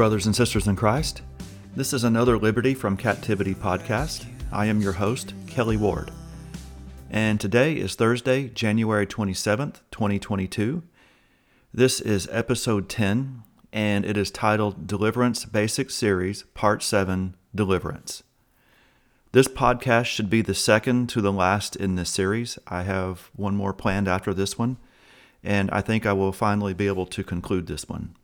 Brothers and sisters in Christ. This is another Liberty from Captivity podcast. I am your host, Kelly Ward. And today is Thursday, January 27th, 2022. This is episode 10, and it is titled Deliverance Basic Series, Part 7 Deliverance. This podcast should be the second to the last in this series. I have one more planned after this one, and I think I will finally be able to conclude this one.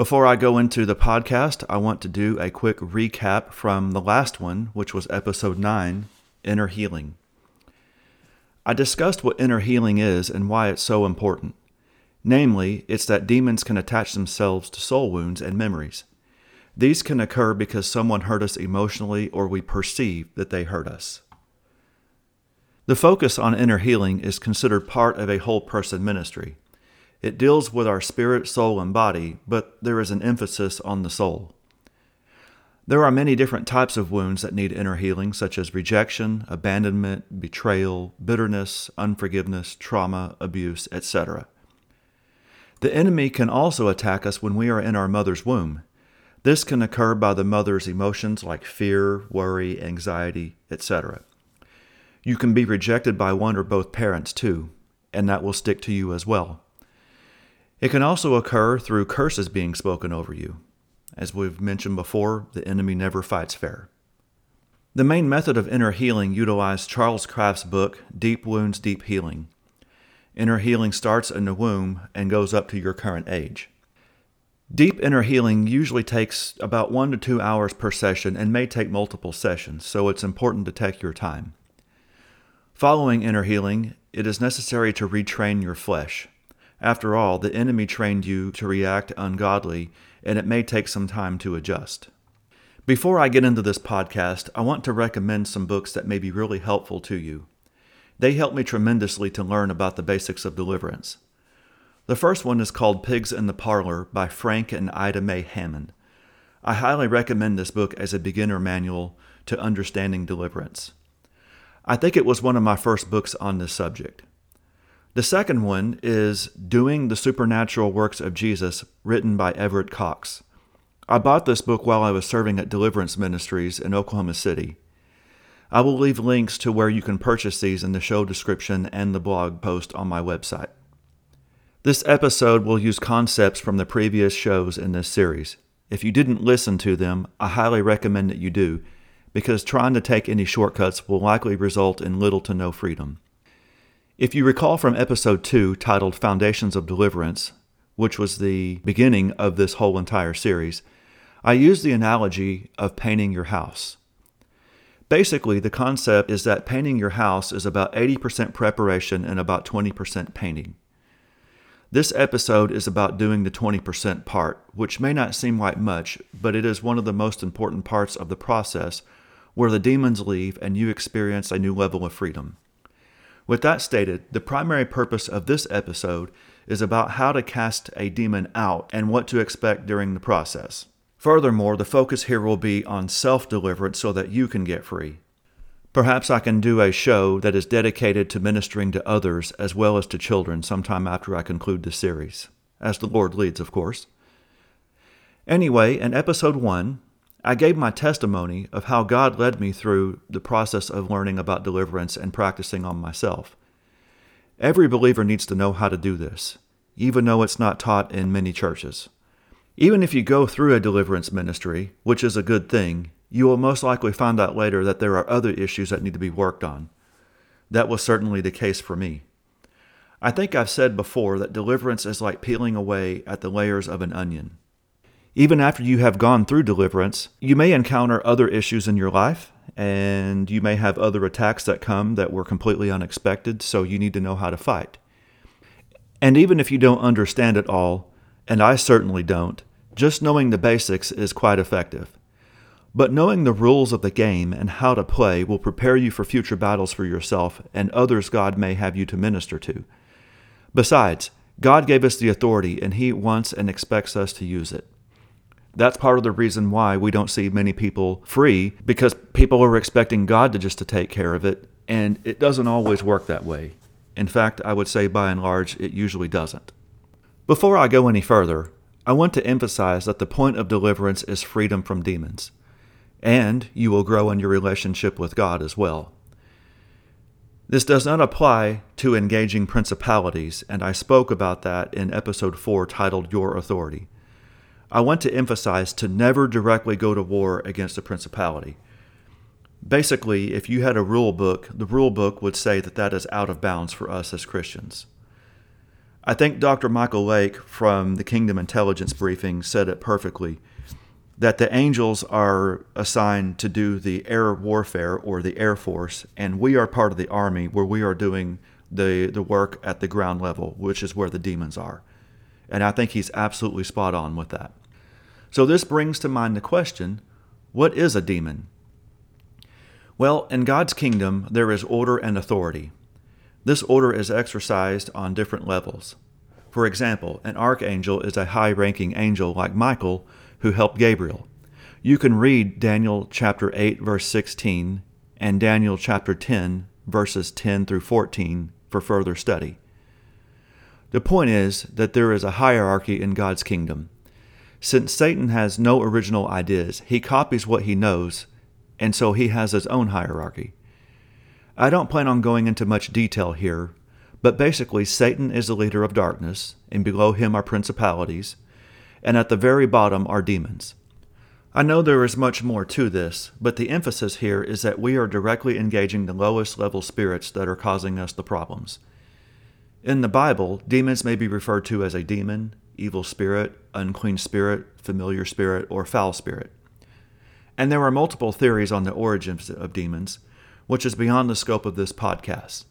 Before I go into the podcast, I want to do a quick recap from the last one, which was episode 9 Inner Healing. I discussed what inner healing is and why it's so important. Namely, it's that demons can attach themselves to soul wounds and memories. These can occur because someone hurt us emotionally or we perceive that they hurt us. The focus on inner healing is considered part of a whole person ministry. It deals with our spirit, soul, and body, but there is an emphasis on the soul. There are many different types of wounds that need inner healing, such as rejection, abandonment, betrayal, bitterness, unforgiveness, trauma, abuse, etc. The enemy can also attack us when we are in our mother's womb. This can occur by the mother's emotions like fear, worry, anxiety, etc. You can be rejected by one or both parents too, and that will stick to you as well. It can also occur through curses being spoken over you. As we've mentioned before, the enemy never fights fair. The main method of inner healing utilized Charles Kraft's book, Deep Wounds, Deep Healing. Inner healing starts in the womb and goes up to your current age. Deep inner healing usually takes about one to two hours per session and may take multiple sessions, so it's important to take your time. Following inner healing, it is necessary to retrain your flesh. After all, the enemy trained you to react ungodly, and it may take some time to adjust. Before I get into this podcast, I want to recommend some books that may be really helpful to you. They helped me tremendously to learn about the basics of deliverance. The first one is called Pigs in the Parlor by Frank and Ida Mae Hammond. I highly recommend this book as a beginner manual to understanding deliverance. I think it was one of my first books on this subject. The second one is Doing the Supernatural Works of Jesus, written by Everett Cox. I bought this book while I was serving at Deliverance Ministries in Oklahoma City. I will leave links to where you can purchase these in the show description and the blog post on my website. This episode will use concepts from the previous shows in this series. If you didn't listen to them, I highly recommend that you do, because trying to take any shortcuts will likely result in little to no freedom. If you recall from episode 2, titled Foundations of Deliverance, which was the beginning of this whole entire series, I used the analogy of painting your house. Basically, the concept is that painting your house is about 80% preparation and about 20% painting. This episode is about doing the 20% part, which may not seem like much, but it is one of the most important parts of the process where the demons leave and you experience a new level of freedom. With that stated, the primary purpose of this episode is about how to cast a demon out and what to expect during the process. Furthermore, the focus here will be on self deliverance so that you can get free. Perhaps I can do a show that is dedicated to ministering to others as well as to children sometime after I conclude the series, as the Lord leads, of course. Anyway, in episode 1, I gave my testimony of how God led me through the process of learning about deliverance and practicing on myself. Every believer needs to know how to do this, even though it's not taught in many churches. Even if you go through a deliverance ministry, which is a good thing, you will most likely find out later that there are other issues that need to be worked on. That was certainly the case for me. I think I've said before that deliverance is like peeling away at the layers of an onion. Even after you have gone through deliverance, you may encounter other issues in your life, and you may have other attacks that come that were completely unexpected, so you need to know how to fight. And even if you don't understand it all, and I certainly don't, just knowing the basics is quite effective. But knowing the rules of the game and how to play will prepare you for future battles for yourself and others God may have you to minister to. Besides, God gave us the authority and He wants and expects us to use it. That's part of the reason why we don't see many people free because people are expecting God to just to take care of it and it doesn't always work that way. In fact, I would say by and large it usually doesn't. Before I go any further, I want to emphasize that the point of deliverance is freedom from demons, and you will grow in your relationship with God as well. This does not apply to engaging principalities, and I spoke about that in episode 4 titled Your Authority. I want to emphasize to never directly go to war against a principality. Basically, if you had a rule book, the rule book would say that that is out of bounds for us as Christians. I think Dr. Michael Lake from the Kingdom Intelligence Briefing said it perfectly that the angels are assigned to do the air warfare or the Air Force, and we are part of the Army where we are doing the, the work at the ground level, which is where the demons are. And I think he's absolutely spot on with that. So this brings to mind the question what is a demon? Well, in God's kingdom, there is order and authority. This order is exercised on different levels. For example, an archangel is a high ranking angel like Michael who helped Gabriel. You can read Daniel chapter 8, verse 16, and Daniel chapter 10, verses 10 through 14 for further study. The point is that there is a hierarchy in God's kingdom. Since Satan has no original ideas, he copies what he knows, and so he has his own hierarchy. I don't plan on going into much detail here, but basically, Satan is the leader of darkness, and below him are principalities, and at the very bottom are demons. I know there is much more to this, but the emphasis here is that we are directly engaging the lowest level spirits that are causing us the problems. In the Bible, demons may be referred to as a demon, evil spirit, unclean spirit, familiar spirit, or foul spirit. And there are multiple theories on the origins of demons, which is beyond the scope of this podcast.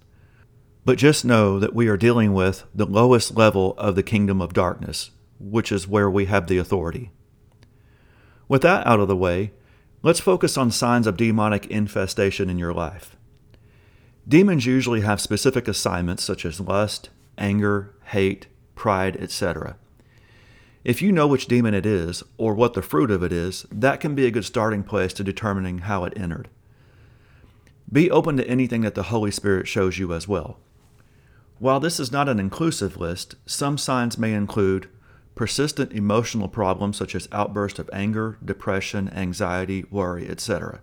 But just know that we are dealing with the lowest level of the kingdom of darkness, which is where we have the authority. With that out of the way, let's focus on signs of demonic infestation in your life. Demons usually have specific assignments such as lust, anger, hate, pride, etc. If you know which demon it is, or what the fruit of it is, that can be a good starting place to determining how it entered. Be open to anything that the Holy Spirit shows you as well. While this is not an inclusive list, some signs may include persistent emotional problems such as outbursts of anger, depression, anxiety, worry, etc.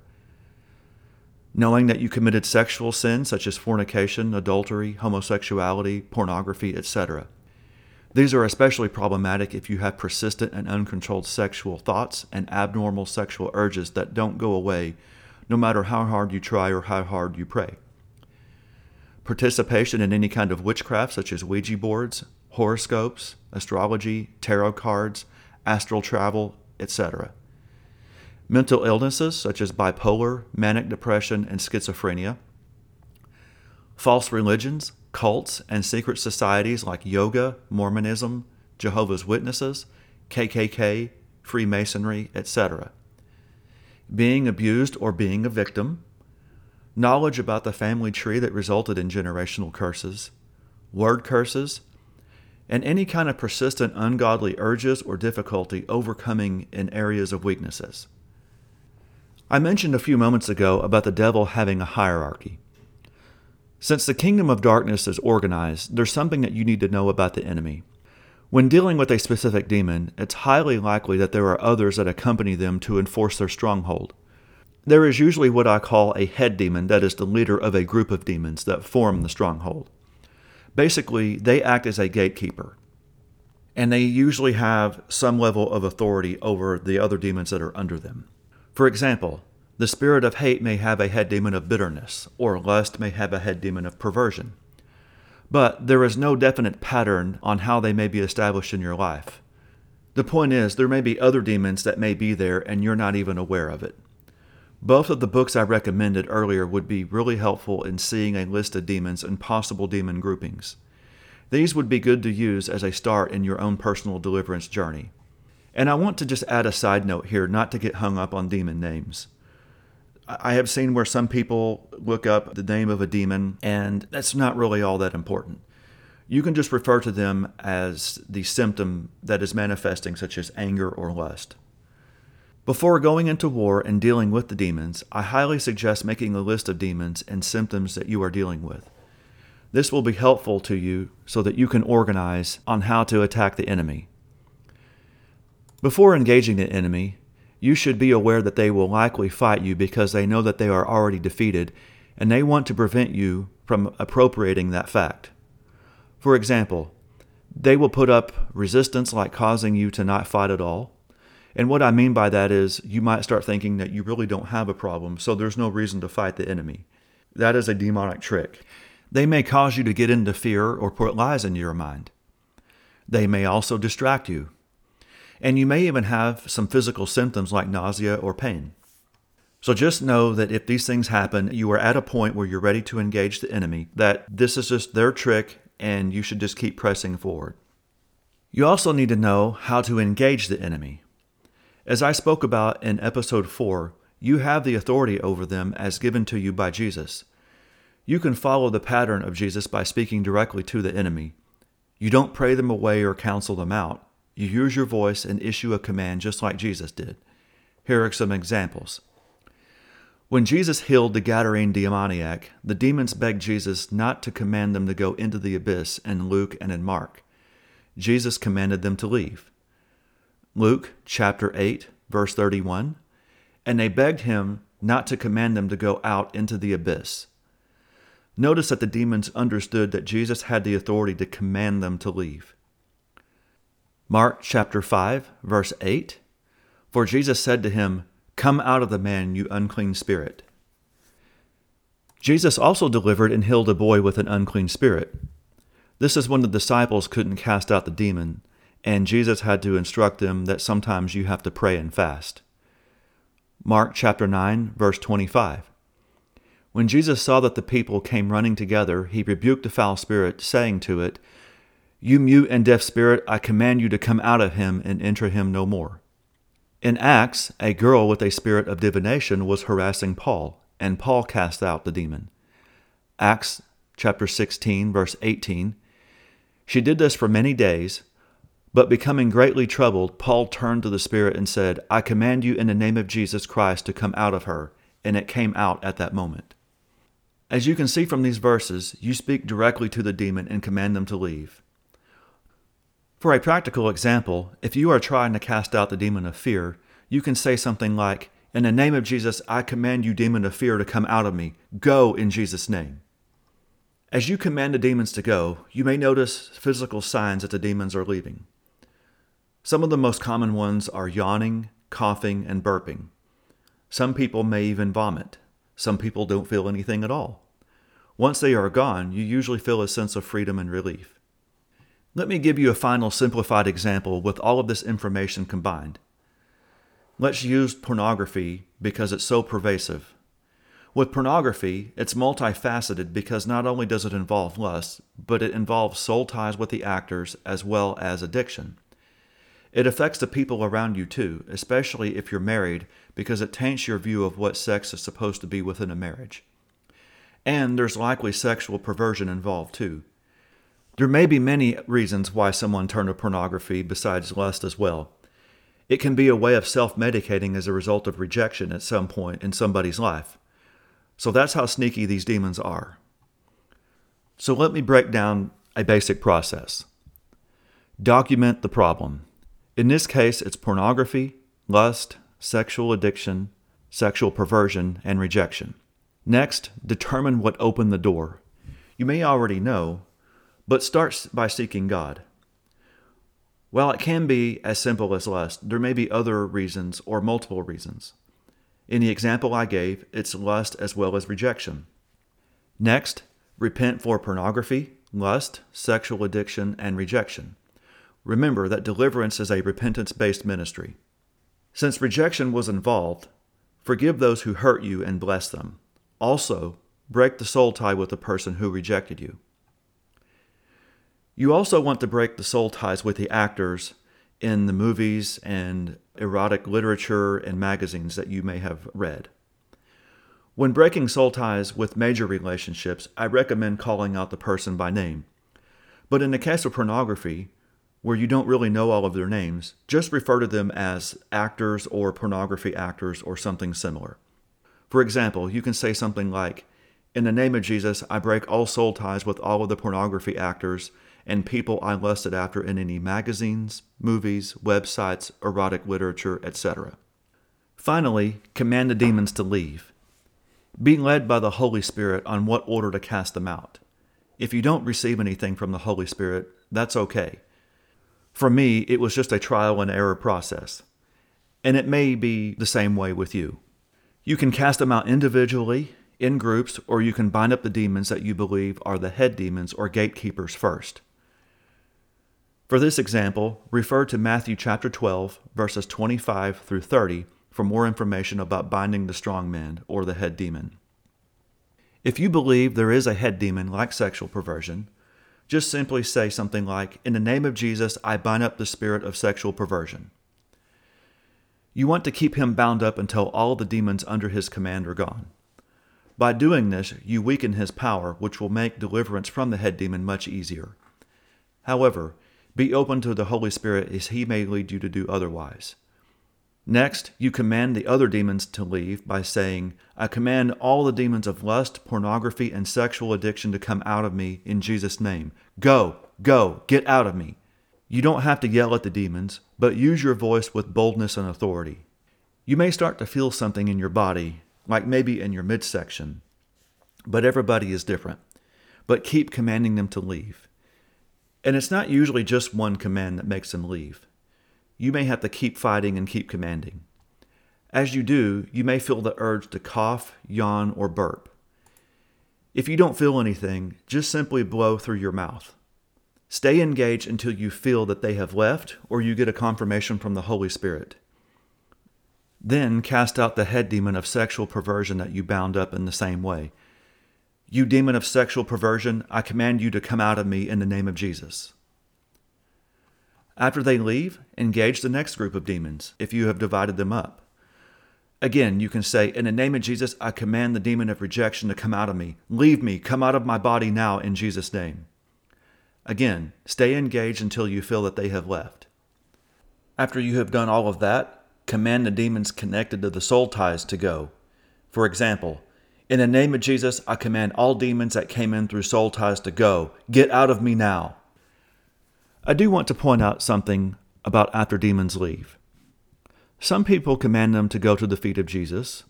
Knowing that you committed sexual sins such as fornication, adultery, homosexuality, pornography, etc. These are especially problematic if you have persistent and uncontrolled sexual thoughts and abnormal sexual urges that don't go away no matter how hard you try or how hard you pray. Participation in any kind of witchcraft, such as Ouija boards, horoscopes, astrology, tarot cards, astral travel, etc. Mental illnesses such as bipolar, manic depression, and schizophrenia. False religions, cults, and secret societies like yoga, Mormonism, Jehovah's Witnesses, KKK, Freemasonry, etc. Being abused or being a victim. Knowledge about the family tree that resulted in generational curses. Word curses, and any kind of persistent ungodly urges or difficulty overcoming in areas of weaknesses. I mentioned a few moments ago about the devil having a hierarchy. Since the kingdom of darkness is organized, there's something that you need to know about the enemy. When dealing with a specific demon, it's highly likely that there are others that accompany them to enforce their stronghold. There is usually what I call a head demon that is the leader of a group of demons that form the stronghold. Basically, they act as a gatekeeper. And they usually have some level of authority over the other demons that are under them. For example, the spirit of hate may have a head demon of bitterness, or lust may have a head demon of perversion. But there is no definite pattern on how they may be established in your life. The point is, there may be other demons that may be there and you're not even aware of it. Both of the books I recommended earlier would be really helpful in seeing a list of demons and possible demon groupings. These would be good to use as a start in your own personal deliverance journey. And I want to just add a side note here not to get hung up on demon names. I have seen where some people look up the name of a demon, and that's not really all that important. You can just refer to them as the symptom that is manifesting, such as anger or lust. Before going into war and dealing with the demons, I highly suggest making a list of demons and symptoms that you are dealing with. This will be helpful to you so that you can organize on how to attack the enemy. Before engaging the enemy, you should be aware that they will likely fight you because they know that they are already defeated and they want to prevent you from appropriating that fact. For example, they will put up resistance like causing you to not fight at all. And what I mean by that is you might start thinking that you really don't have a problem, so there's no reason to fight the enemy. That is a demonic trick. They may cause you to get into fear or put lies into your mind. They may also distract you. And you may even have some physical symptoms like nausea or pain. So just know that if these things happen, you are at a point where you're ready to engage the enemy, that this is just their trick and you should just keep pressing forward. You also need to know how to engage the enemy. As I spoke about in episode 4, you have the authority over them as given to you by Jesus. You can follow the pattern of Jesus by speaking directly to the enemy. You don't pray them away or counsel them out. You use your voice and issue a command just like Jesus did. Here are some examples. When Jesus healed the Gadarene demoniac, the demons begged Jesus not to command them to go into the abyss in Luke and in Mark. Jesus commanded them to leave. Luke chapter 8, verse 31. And they begged him not to command them to go out into the abyss. Notice that the demons understood that Jesus had the authority to command them to leave. Mark chapter 5, verse 8. For Jesus said to him, Come out of the man, you unclean spirit. Jesus also delivered and healed a boy with an unclean spirit. This is when the disciples couldn't cast out the demon, and Jesus had to instruct them that sometimes you have to pray and fast. Mark chapter 9, verse 25. When Jesus saw that the people came running together, he rebuked the foul spirit, saying to it, You mute and deaf spirit, I command you to come out of him and enter him no more. In Acts, a girl with a spirit of divination was harassing Paul, and Paul cast out the demon. Acts chapter 16, verse 18. She did this for many days, but becoming greatly troubled, Paul turned to the spirit and said, I command you in the name of Jesus Christ to come out of her. And it came out at that moment. As you can see from these verses, you speak directly to the demon and command them to leave. For a practical example, if you are trying to cast out the demon of fear, you can say something like, In the name of Jesus, I command you, demon of fear, to come out of me. Go in Jesus' name. As you command the demons to go, you may notice physical signs that the demons are leaving. Some of the most common ones are yawning, coughing, and burping. Some people may even vomit. Some people don't feel anything at all. Once they are gone, you usually feel a sense of freedom and relief. Let me give you a final simplified example with all of this information combined. Let's use pornography because it's so pervasive. With pornography, it's multifaceted because not only does it involve lust, but it involves soul ties with the actors as well as addiction. It affects the people around you too, especially if you're married, because it taints your view of what sex is supposed to be within a marriage. And there's likely sexual perversion involved too. There may be many reasons why someone turned to pornography besides lust as well. It can be a way of self medicating as a result of rejection at some point in somebody's life. So that's how sneaky these demons are. So let me break down a basic process. Document the problem. In this case, it's pornography, lust, sexual addiction, sexual perversion, and rejection. Next, determine what opened the door. You may already know, but starts by seeking God. While it can be as simple as lust, there may be other reasons or multiple reasons. In the example I gave, it's lust as well as rejection. Next, repent for pornography, lust, sexual addiction, and rejection. Remember that deliverance is a repentance based ministry. Since rejection was involved, forgive those who hurt you and bless them. Also, break the soul tie with the person who rejected you. You also want to break the soul ties with the actors in the movies and erotic literature and magazines that you may have read. When breaking soul ties with major relationships, I recommend calling out the person by name. But in the case of pornography, where you don't really know all of their names, just refer to them as actors or pornography actors or something similar. For example, you can say something like, In the name of Jesus, I break all soul ties with all of the pornography actors and people I lusted after in any magazines, movies, websites, erotic literature, etc. Finally, command the demons to leave. Be led by the Holy Spirit on what order to cast them out. If you don't receive anything from the Holy Spirit, that's okay. For me, it was just a trial and error process. And it may be the same way with you. You can cast them out individually, in groups, or you can bind up the demons that you believe are the head demons or gatekeepers first. For this example, refer to Matthew chapter 12, verses 25 through 30 for more information about binding the strong man or the head demon. If you believe there is a head demon like sexual perversion, just simply say something like, In the name of Jesus, I bind up the spirit of sexual perversion. You want to keep him bound up until all the demons under his command are gone. By doing this, you weaken his power, which will make deliverance from the head demon much easier. However, be open to the Holy Spirit as he may lead you to do otherwise. Next, you command the other demons to leave by saying, I command all the demons of lust, pornography, and sexual addiction to come out of me in Jesus' name. Go, go, get out of me. You don't have to yell at the demons, but use your voice with boldness and authority. You may start to feel something in your body, like maybe in your midsection, but everybody is different. But keep commanding them to leave. And it's not usually just one command that makes them leave. You may have to keep fighting and keep commanding. As you do, you may feel the urge to cough, yawn, or burp. If you don't feel anything, just simply blow through your mouth. Stay engaged until you feel that they have left or you get a confirmation from the Holy Spirit. Then cast out the head demon of sexual perversion that you bound up in the same way. You demon of sexual perversion, I command you to come out of me in the name of Jesus. After they leave, engage the next group of demons if you have divided them up. Again, you can say, In the name of Jesus, I command the demon of rejection to come out of me. Leave me, come out of my body now in Jesus' name. Again, stay engaged until you feel that they have left. After you have done all of that, command the demons connected to the soul ties to go. For example, in the name of Jesus, I command all demons that came in through soul ties to go. Get out of me now. I do want to point out something about after demons leave. Some people command them to go to the feet of Jesus.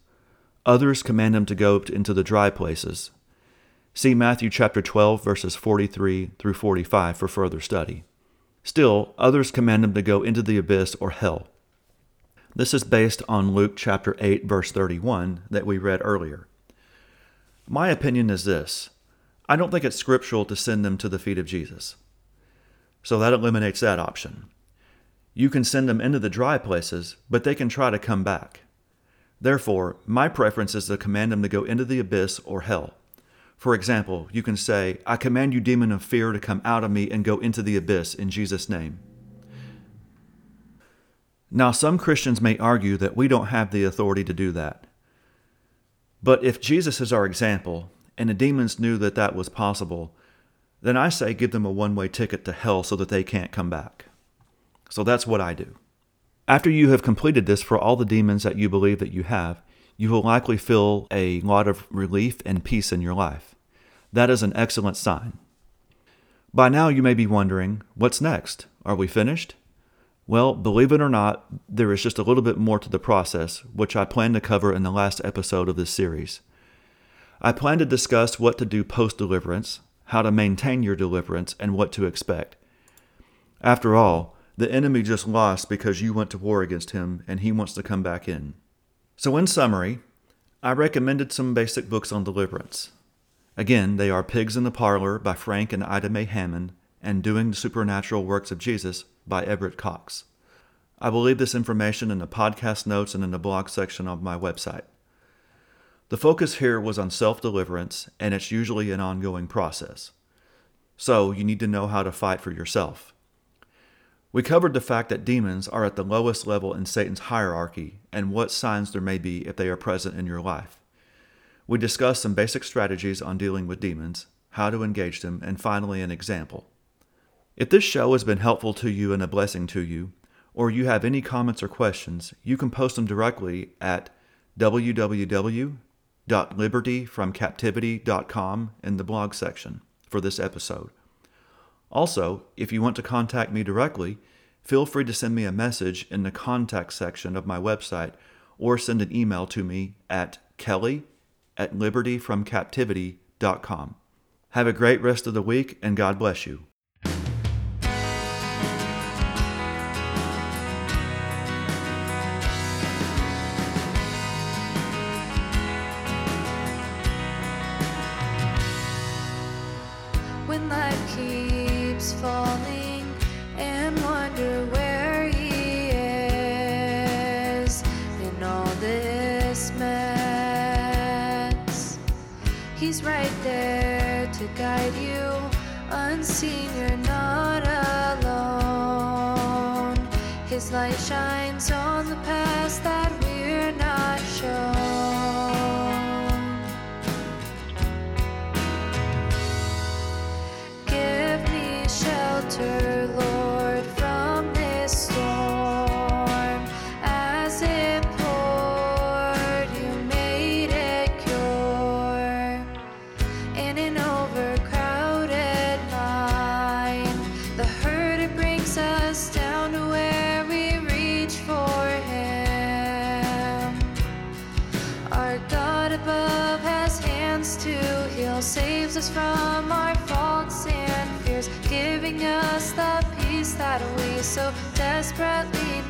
Others command them to go into the dry places. See Matthew chapter 12 verses 43 through 45 for further study. Still, others command them to go into the abyss or hell. This is based on Luke chapter 8 verse 31 that we read earlier. My opinion is this. I don't think it's scriptural to send them to the feet of Jesus. So that eliminates that option. You can send them into the dry places, but they can try to come back. Therefore, my preference is to command them to go into the abyss or hell. For example, you can say, I command you, demon of fear, to come out of me and go into the abyss in Jesus' name. Now, some Christians may argue that we don't have the authority to do that. But if Jesus is our example, and the demons knew that that was possible, then I say give them a one way ticket to hell so that they can't come back. So that's what I do. After you have completed this for all the demons that you believe that you have, you will likely feel a lot of relief and peace in your life. That is an excellent sign. By now, you may be wondering, what's next? Are we finished? Well, believe it or not, there is just a little bit more to the process, which I plan to cover in the last episode of this series. I plan to discuss what to do post deliverance, how to maintain your deliverance, and what to expect. After all, the enemy just lost because you went to war against him and he wants to come back in. So, in summary, I recommended some basic books on deliverance. Again, they are Pigs in the Parlor by Frank and Ida Mae Hammond and Doing the Supernatural Works of Jesus by Everett Cox. I will leave this information in the podcast notes and in the blog section of my website. The focus here was on self deliverance, and it's usually an ongoing process. So, you need to know how to fight for yourself. We covered the fact that demons are at the lowest level in Satan's hierarchy and what signs there may be if they are present in your life. We discussed some basic strategies on dealing with demons, how to engage them, and finally, an example. If this show has been helpful to you and a blessing to you, or you have any comments or questions, you can post them directly at www.libertyfromcaptivity.com in the blog section for this episode. Also, if you want to contact me directly, feel free to send me a message in the contact section of my website or send an email to me at kelly at libertyfromcaptivity.com. Have a great rest of the week and God bless you. He's right there to guide you, unseen, you're not alone. His light shines on the past that saves us from our faults and fears, giving us the peace that we so desperately